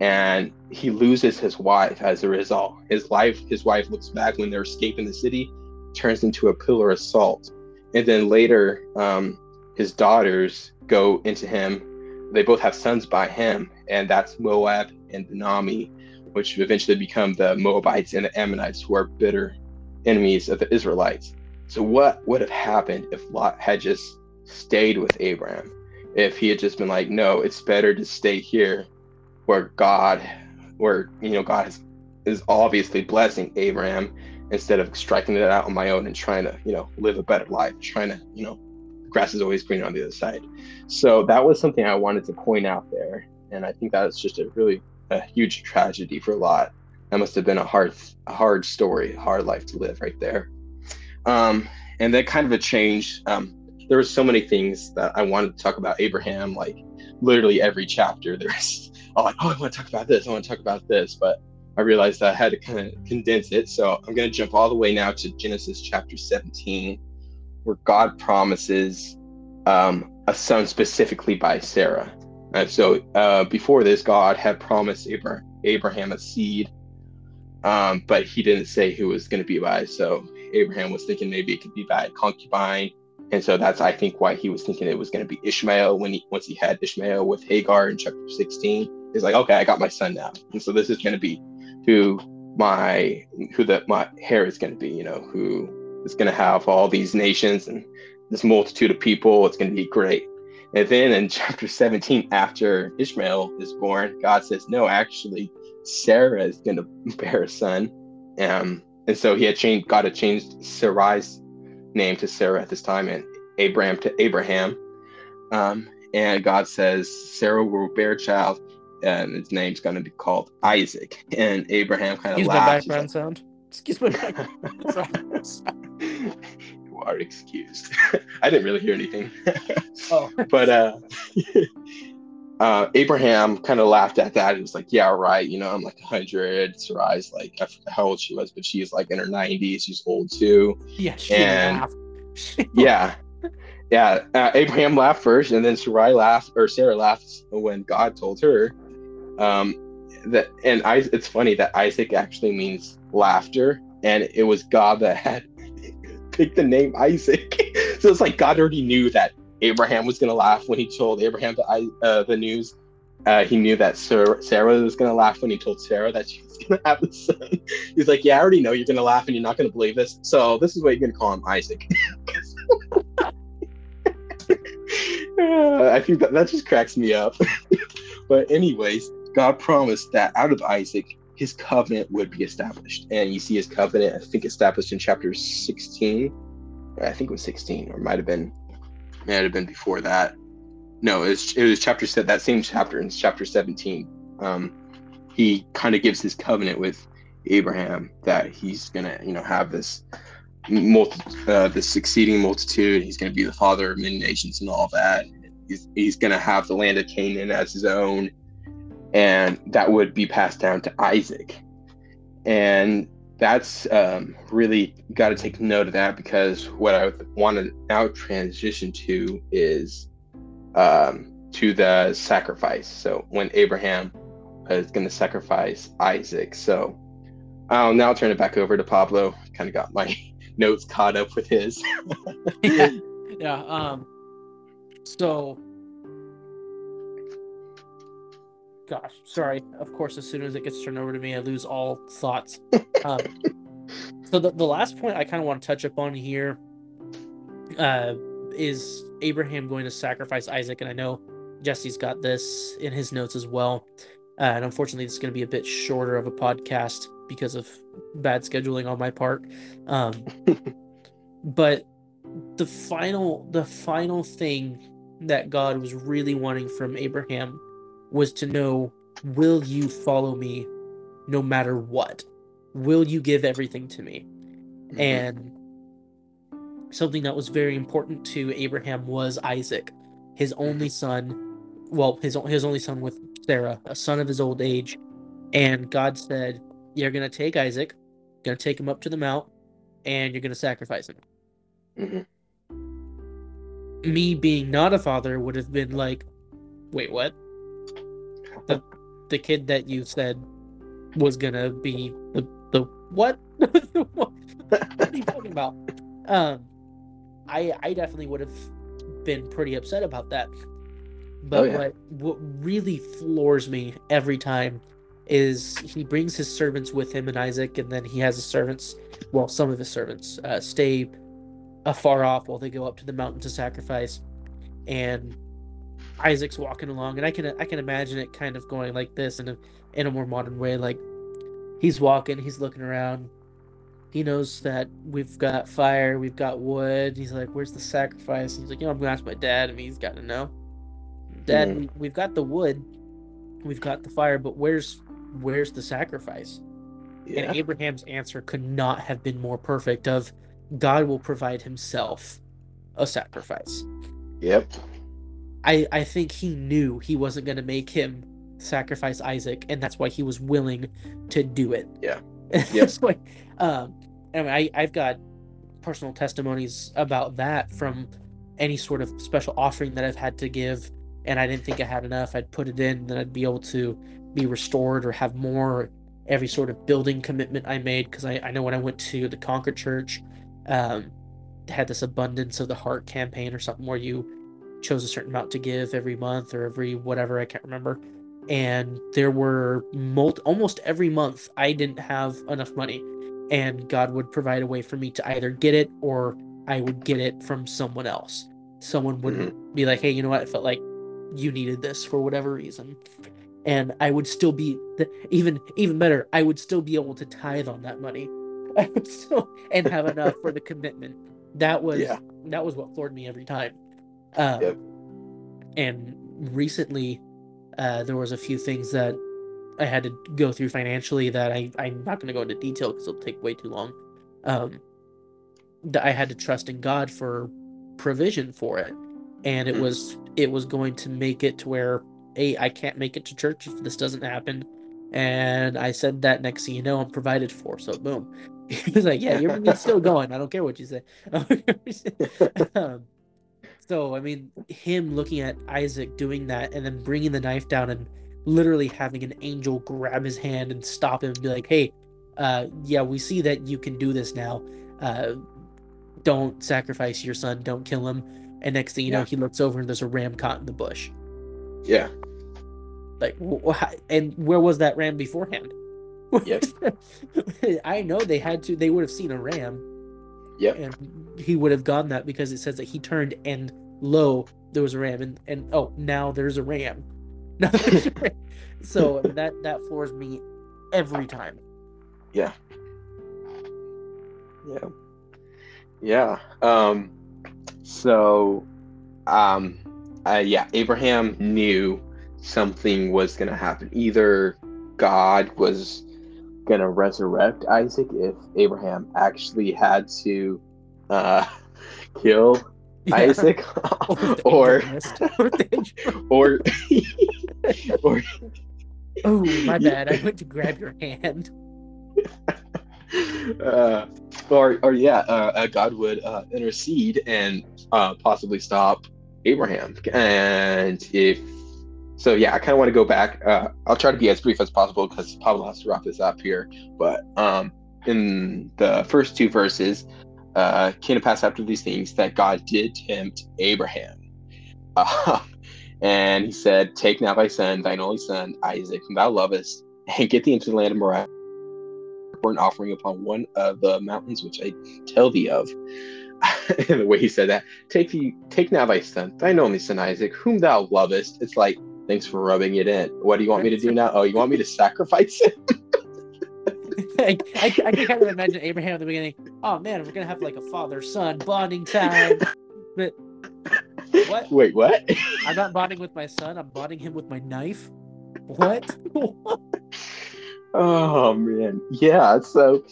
B: and he loses his wife as a result. His life, his wife looks back when they're escaping the city, turns into a pillar of salt, and then later, um, his daughters go into him. They both have sons by him, and that's Moab and Benammi, which eventually become the Moabites and the Ammonites, who are bitter enemies of the Israelites. So, what would have happened if Lot had just stayed with Abraham? If he had just been like, no, it's better to stay here where God, where, you know, God is, is obviously blessing Abraham instead of striking it out on my own and trying to, you know, live a better life, trying to, you know, grass is always greener on the other side. So that was something I wanted to point out there. And I think that's just a really a huge tragedy for a Lot. That must have been a hard, a hard story, hard life to live right there. Um, and that kind of a change. Um, there were so many things that I wanted to talk about Abraham, like literally every chapter. There's oh, like, oh, I want to talk about this, I want to talk about this, but I realized I had to kind of condense it. So I'm going to jump all the way now to Genesis chapter 17, where God promises um, a son specifically by Sarah. And so uh, before this, God had promised Abra- Abraham a seed, um, but he didn't say who was going to be by. So Abraham was thinking maybe it could be by a concubine. And so that's, I think, why he was thinking it was going to be Ishmael when he once he had Ishmael with Hagar in chapter 16. He's like, okay, I got my son now. And so this is going to be who my who the my hair is going to be, you know, who is going to have all these nations and this multitude of people. It's going to be great. And then in chapter 17, after Ishmael is born, God says, no, actually, Sarah is going to bear a son. Um, and so he had changed, God had changed Sarai's name to Sarah at this time and Abram to Abraham. Um, and God says, Sarah will bear a child and his name's going to be called Isaac. And Abraham kind of
A: Excuse my
B: laughs.
A: background sound. Excuse my background
B: are excused. I didn't really hear anything.
A: Oh.
B: but uh, uh, Abraham kind of laughed at that. He was like, "Yeah, right. You know, I'm like 100. Sarai's like, I forget how old she was, but she's like in her 90s. She's old too."
A: Yeah, she
B: And-
A: laughed.
B: yeah, yeah. Uh, Abraham laughed first, and then Sarai laughed, or Sarah laughed when God told her. Um, that and I, it's funny that Isaac actually means laughter, and it was God that had picked the name Isaac. so it's like God already knew that Abraham was gonna laugh when he told Abraham the uh, the news. Uh, he knew that Sarah, was gonna laugh when he told Sarah that she was gonna have a son. He's like, "Yeah, I already know you're gonna laugh and you're not gonna believe this. So this is what you're gonna call him, Isaac." uh, I think that that just cracks me up. but anyways, God promised that out of Isaac, his covenant would be established. And you see his covenant, I think, established in chapter 16. I think it was 16, or might have been, might have been before that. No, it was, it was chapter set that same chapter in chapter 17. Um, he kind of gives his covenant with Abraham that he's gonna, you know, have this multi, uh, this succeeding multitude. He's gonna be the father of many nations and all that. He's, he's gonna have the land of Canaan as his own and that would be passed down to Isaac. And that's um, really got to take note of that because what I want to now transition to is um, to the sacrifice. So when Abraham is going to sacrifice Isaac. So I'll now turn it back over to Pablo. Kind of got my notes caught up with his.
A: yeah. yeah. Um, so gosh, sorry. Of course, as soon as it gets turned over to me, I lose all thoughts. Um, so the, the last point I kind of want to touch upon here uh, is Abraham going to sacrifice Isaac, and I know Jesse's got this in his notes as well. Uh, and unfortunately, it's going to be a bit shorter of a podcast because of bad scheduling on my part. Um, but the final, the final thing that God was really wanting from Abraham was to know will you follow me no matter what? Will you give everything to me? Mm-hmm. And something that was very important to Abraham was Isaac, his only son, well, his his only son with Sarah, a son of his old age. And God said, "You're going to take Isaac, going to take him up to the mount, and you're going to sacrifice him." Mm-hmm. Me being not a father would have been like, "Wait, what?" The the kid that you said was gonna be the the what? what are you talking about? Um, I I definitely would have been pretty upset about that. But oh, yeah. what what really floors me every time is he brings his servants with him and Isaac, and then he has his servants, well, some of his servants, uh, stay afar off while they go up to the mountain to sacrifice. And Isaac's walking along, and I can I can imagine it kind of going like this in a in a more modern way. Like he's walking, he's looking around. He knows that we've got fire, we've got wood. He's like, "Where's the sacrifice?" He's like, "You know, I'm gonna ask my dad, and he's got to know." Dad, hmm. we, we've got the wood, we've got the fire, but where's where's the sacrifice? Yeah. And Abraham's answer could not have been more perfect. Of God will provide Himself a sacrifice.
B: Yep.
A: I I think he knew he wasn't going to make him sacrifice Isaac, and that's why he was willing to do it.
B: Yeah.
A: that's why. Um, mean, I I've got personal testimonies about that from any sort of special offering that I've had to give, and I didn't think I had enough. I'd put it in, then I'd be able to be restored or have more. Every sort of building commitment I made, because I, I know when I went to the Concord Church, um, had this abundance of the heart campaign or something where you chose a certain amount to give every month or every whatever I can't remember. And there were multi- almost every month I didn't have enough money, and God would provide a way for me to either get it or I would get it from someone else. Someone would mm-hmm. be like, "Hey, you know what? I felt like you needed this for whatever reason," and I would still be even even better. I would still be able to tithe on that money, I would still and have enough for the commitment. That was yeah. that was what floored me every time. Um, yep. And recently, uh, there was a few things that I had to go through financially that I, I'm not going to go into detail because it'll take way too long. Um, that I had to trust in God for provision for it, and it mm-hmm. was it was going to make it to where a I can't make it to church if this doesn't happen, and I said that next thing you know I'm provided for. So boom, He was like, "Yeah, you're still going. I don't care what you say." um, so I mean, him looking at Isaac doing that and then bringing the knife down and literally having an angel grab his hand and stop him and be like, "Hey, uh, yeah, we see that you can do this now. Uh, don't sacrifice your son. Don't kill him." And next thing you yeah. know, he looks over and there's a ram caught in the bush.
B: Yeah.
A: Like, and where was that ram beforehand?
B: Yep.
A: I know they had to. They would have seen a ram.
B: Yep.
A: And he would have gone that because it says that he turned and lo, there was a ram, and and oh, now there's a ram. so that that floors me every time.
B: Yeah. Yeah. Yeah. Um. So, um, uh, yeah, Abraham knew something was going to happen. Either God was going to resurrect Isaac if Abraham actually had to uh, kill yeah. Isaac, or or or.
A: Oh, my bad. I went to grab your hand.
B: Uh, or, or yeah, uh, uh God would uh, intercede and uh, possibly stop Abraham. And if so, yeah, I kind of want to go back. Uh, I'll try to be as brief as possible because Pablo has to wrap this up here. But um, in the first two verses, uh, came to pass after these things that God did tempt Abraham. Uh, and he said, Take now thy son, thine only son, Isaac, whom thou lovest, and get thee into the land of Moriah, for an offering upon one of the mountains which I tell thee of. and the way he said that, take thee, take now thy son, thine only son Isaac, whom thou lovest. It's like, thanks for rubbing it in. What do you want me to do now? Oh, you want me to sacrifice him?
A: I, I, I, can kind of imagine Abraham at the beginning. Oh man, we're gonna have like a father-son bonding time. But what?
B: Wait, what?
A: I'm not bonding with my son. I'm bonding him with my knife. What?
B: oh man, yeah. So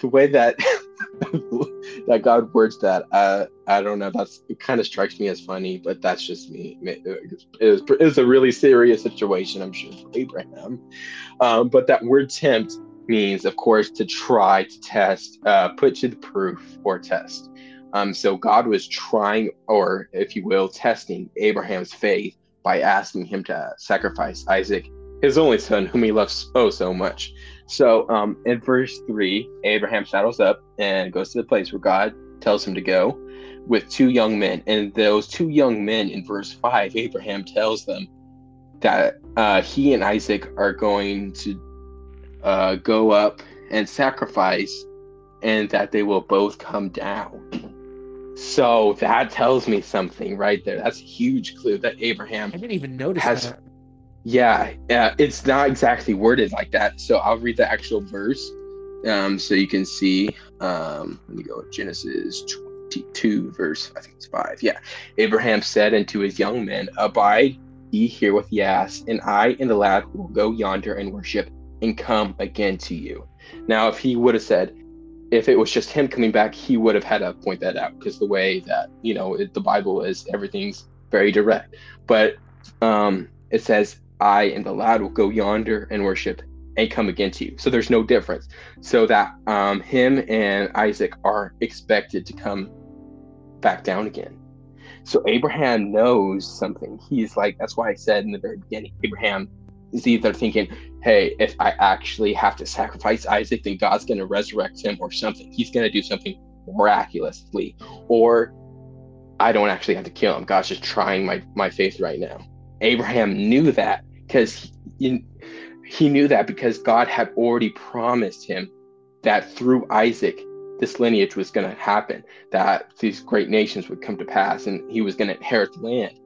B: the way that that God words that, uh, I don't know. That's it. Kind of strikes me as funny, but that's just me. It was, it a really serious situation, I'm sure, for Abraham. Um, but that word tempt means, of course, to try to test, uh, put to the proof or test. Um, so God was trying, or if you will, testing Abraham's faith by asking him to sacrifice Isaac, his only son, whom he loves oh so much. So um, in verse three, Abraham saddles up and goes to the place where God tells him to go with two young men. And those two young men in verse five, Abraham tells them that uh, he and Isaac are going to uh, go up and sacrifice, and that they will both come down. So that tells me something right there. That's a huge clue that Abraham.
A: I didn't even notice has, that.
B: Yeah, yeah, it's not exactly worded like that. So I'll read the actual verse, um, so you can see. Um, let me go Genesis 22, verse I think it's five. Yeah, Abraham said unto his young men, Abide ye here with the ass, and I and the lad will go yonder and worship and come again to you. Now, if he would have said, if it was just him coming back, he would have had to point that out because the way that you know it, the Bible is, everything's very direct. But um, it says, "I and the lad will go yonder and worship and come again to you." So there's no difference. So that um, him and Isaac are expected to come back down again. So Abraham knows something. He's like, that's why I said in the very beginning, Abraham is either thinking, hey, if I actually have to sacrifice Isaac, then God's going to resurrect him or something. He's going to do something miraculously. Or I don't actually have to kill him. God's just trying my, my faith right now. Abraham knew that because he, he knew that because God had already promised him that through Isaac, this lineage was going to happen, that these great nations would come to pass and he was going to inherit the land.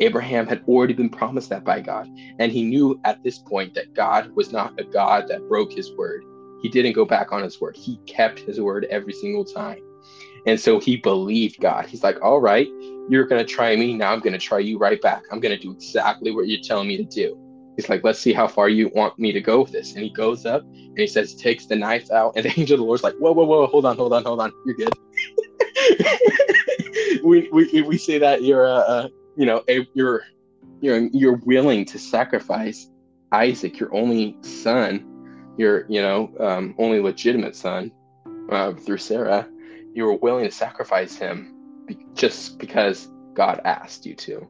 B: Abraham had already been promised that by God. And he knew at this point that God was not a God that broke his word. He didn't go back on his word, he kept his word every single time. And so he believed God. He's like, all right, you're going to try me. Now I'm going to try you right back. I'm going to do exactly what you're telling me to do. He's like, let's see how far you want me to go with this. And he goes up and he says, takes the knife out. And the angel of the Lord's like, whoa, whoa, whoa, hold on, hold on, hold on. You're good. we, we, we say that you're a, a you know you're you're you're willing to sacrifice Isaac, your only son, your you know um, only legitimate son, uh, through Sarah, you were willing to sacrifice him be- just because God asked you to.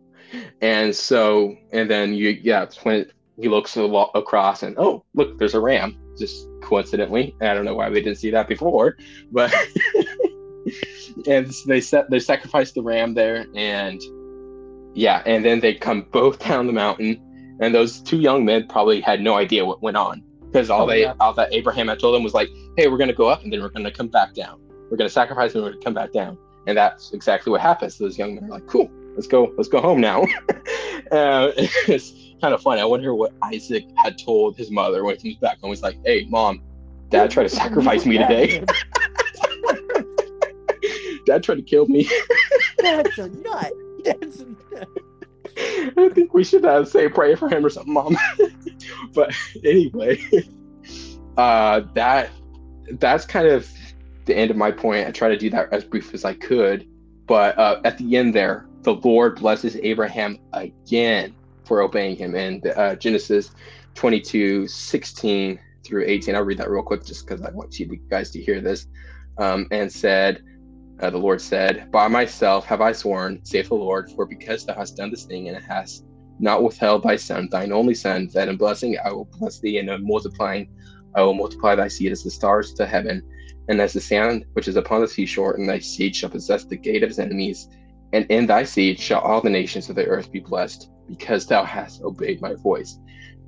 B: And so, and then you, yeah, when he looks across and oh, look, there's a ram. Just coincidentally, I don't know why they didn't see that before, but and they set they sacrificed the ram there, and yeah, and then they come both down the mountain, and those two young men probably had no idea what went on because all oh, they yeah. all that Abraham had told them was like, hey, we're gonna go up and then we're gonna come back down. We're gonna sacrifice and we're gonna come back down, and that's exactly what happens. Those young men are like, cool, let's go, let's go home now. uh, kind of funny. I wonder what Isaac had told his mother when he comes back and He's like, "Hey, mom, Dad tried to sacrifice me today. Dad tried to kill me.
A: That's a nut. That's a nut.
B: I think we should uh, say pray for him or something, mom. but anyway, uh, that that's kind of the end of my point. I try to do that as brief as I could, but uh, at the end there, the Lord blesses Abraham again for obeying him. And uh, Genesis 22, 16 through 18, I'll read that real quick just because I want you guys to hear this. Um, and said, uh, the Lord said, By myself have I sworn, saith the Lord, for because thou hast done this thing and hast not withheld thy son, thine only son, that in blessing I will bless thee, and in multiplying I will multiply thy seed as the stars to heaven, and as the sand which is upon the seashore, and thy seed shall possess the gate of his enemies. And in thy seed shall all the nations of the earth be blessed, because thou hast obeyed my voice.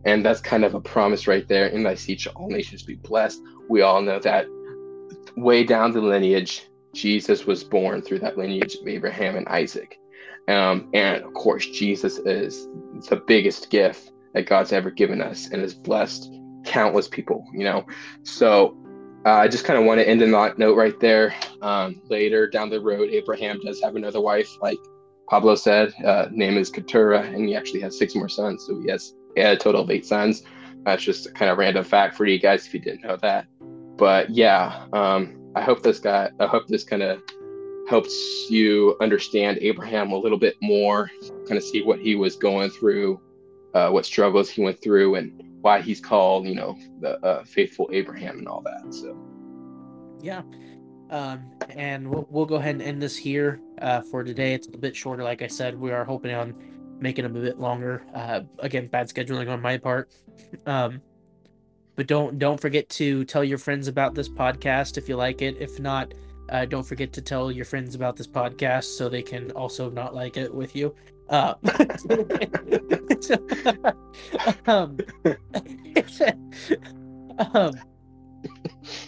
B: And that's kind of a promise right there. In thy seed shall all nations be blessed. We all know that way down the lineage, Jesus was born through that lineage of Abraham and Isaac. Um, and of course, Jesus is the biggest gift that God's ever given us and has blessed countless people, you know. So uh, I just kind of want to end on that note right there. Um, later down the road, Abraham does have another wife, like Pablo said, uh, name is Keturah, and he actually has six more sons. So he has, a total of eight sons. That's just a kind of random fact for you guys if you didn't know that. But yeah, um, I hope this got, I hope this kind of helps you understand Abraham a little bit more, kind of see what he was going through, uh, what struggles he went through, and why he's called, you know, the uh, faithful Abraham and all that. So,
A: yeah. Um, and we'll, we'll go ahead and end this here uh, for today. It's a bit shorter, like I said. We are hoping on making them a bit longer. Uh, again, bad scheduling on my part. Um, but don't don't forget to tell your friends about this podcast if you like it. If not, uh, don't forget to tell your friends about this podcast so they can also not like it with you. Uh, um, um,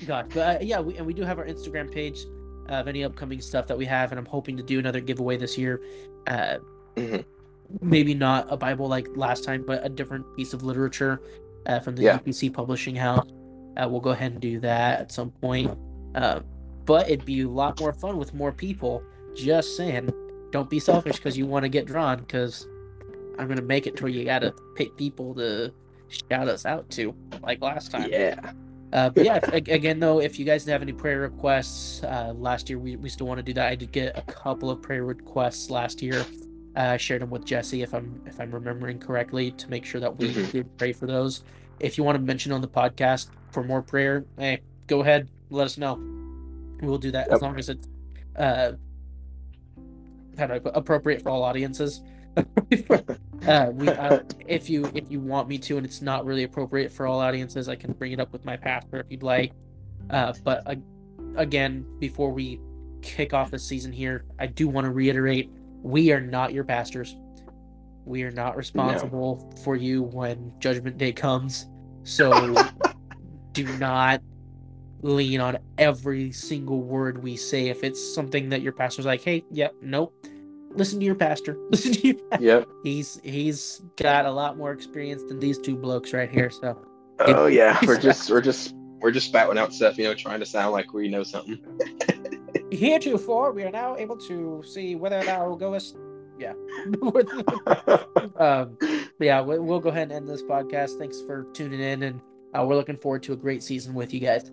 A: God, but uh, yeah, we, and we do have our Instagram page of any upcoming stuff that we have, and I'm hoping to do another giveaway this year. Uh, mm-hmm. Maybe not a Bible like last time, but a different piece of literature uh, from the yeah. UPC Publishing House. Uh, we'll go ahead and do that at some point. Uh, but it'd be a lot more fun with more people. Just saying, don't be selfish because you want to get drawn. Because I'm gonna make it to where you gotta pick people to shout us out to, like last time.
B: Yeah.
A: Uh, but yeah, again though, if you guys have any prayer requests, uh, last year we, we still want to do that. I did get a couple of prayer requests last year. Uh, I shared them with Jesse if I'm if I'm remembering correctly to make sure that we mm-hmm. did pray for those. If you want to mention on the podcast for more prayer, hey, go ahead, let us know. We'll do that yep. as long as it's uh, kind of appropriate for all audiences. uh, we, uh, if you if you want me to, and it's not really appropriate for all audiences, I can bring it up with my pastor if you'd like. Uh, but uh, again, before we kick off the season here, I do want to reiterate: we are not your pastors. We are not responsible no. for you when Judgment Day comes. So do not lean on every single word we say. If it's something that your pastor's like, "Hey, yep, yeah, nope," listen to your pastor. Listen to your pastor.
B: Yep.
A: He's he's got a lot more experience than these two blokes right here. So.
B: Oh it, yeah, we're just we're just we're just spouting out stuff, you know, trying to sound like we know something.
A: Heretofore, we are now able to see whether thou goest. Yeah. um, yeah, we'll go ahead and end this podcast. Thanks for tuning in, and uh, we're looking forward to a great season with you guys.